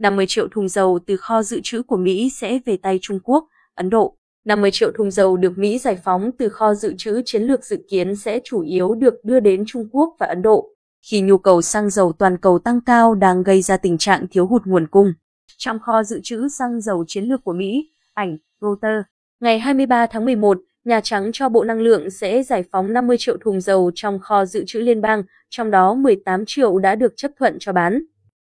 50 triệu thùng dầu từ kho dự trữ của Mỹ sẽ về tay Trung Quốc, Ấn Độ. 50 triệu thùng dầu được Mỹ giải phóng từ kho dự trữ chiến lược dự kiến sẽ chủ yếu được đưa đến Trung Quốc và Ấn Độ. Khi nhu cầu xăng dầu toàn cầu tăng cao đang gây ra tình trạng thiếu hụt nguồn cung. Trong kho dự trữ xăng dầu chiến lược của Mỹ, ảnh Reuters, ngày 23 tháng 11, Nhà Trắng cho Bộ Năng lượng sẽ giải phóng 50 triệu thùng dầu trong kho dự trữ liên bang, trong đó 18 triệu đã được chấp thuận cho bán.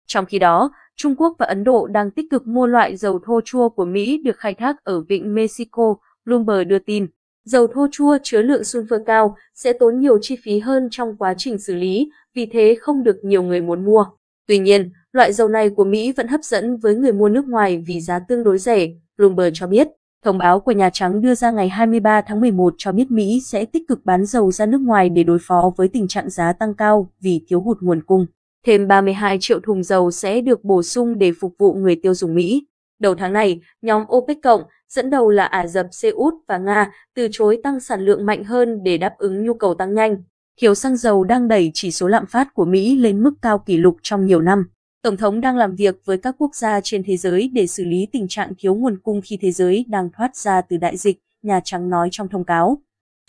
Trong khi đó, Trung Quốc và Ấn Độ đang tích cực mua loại dầu thô chua của Mỹ được khai thác ở vịnh Mexico, Bloomberg đưa tin. Dầu thô chua chứa lượng sulfur cao sẽ tốn nhiều chi phí hơn trong quá trình xử lý, vì thế không được nhiều người muốn mua. Tuy nhiên, loại dầu này của Mỹ vẫn hấp dẫn với người mua nước ngoài vì giá tương đối rẻ, Bloomberg cho biết. Thông báo của Nhà Trắng đưa ra ngày 23 tháng 11 cho biết Mỹ sẽ tích cực bán dầu ra nước ngoài để đối phó với tình trạng giá tăng cao vì thiếu hụt nguồn cung. Thêm 32 triệu thùng dầu sẽ được bổ sung để phục vụ người tiêu dùng Mỹ. Đầu tháng này, nhóm OPEC cộng, dẫn đầu là Ả Rập Xê Út và Nga, từ chối tăng sản lượng mạnh hơn để đáp ứng nhu cầu tăng nhanh. Thiếu xăng dầu đang đẩy chỉ số lạm phát của Mỹ lên mức cao kỷ lục trong nhiều năm. Tổng thống đang làm việc với các quốc gia trên thế giới để xử lý tình trạng thiếu nguồn cung khi thế giới đang thoát ra từ đại dịch, Nhà Trắng nói trong thông cáo.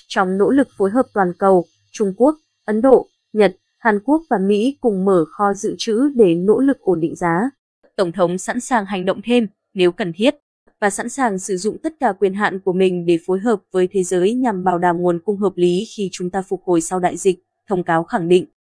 Trong nỗ lực phối hợp toàn cầu, Trung Quốc, Ấn Độ, Nhật, Hàn Quốc và Mỹ cùng mở kho dự trữ để nỗ lực ổn định giá. Tổng thống sẵn sàng hành động thêm nếu cần thiết và sẵn sàng sử dụng tất cả quyền hạn của mình để phối hợp với thế giới nhằm bảo đảm nguồn cung hợp lý khi chúng ta phục hồi sau đại dịch, thông cáo khẳng định.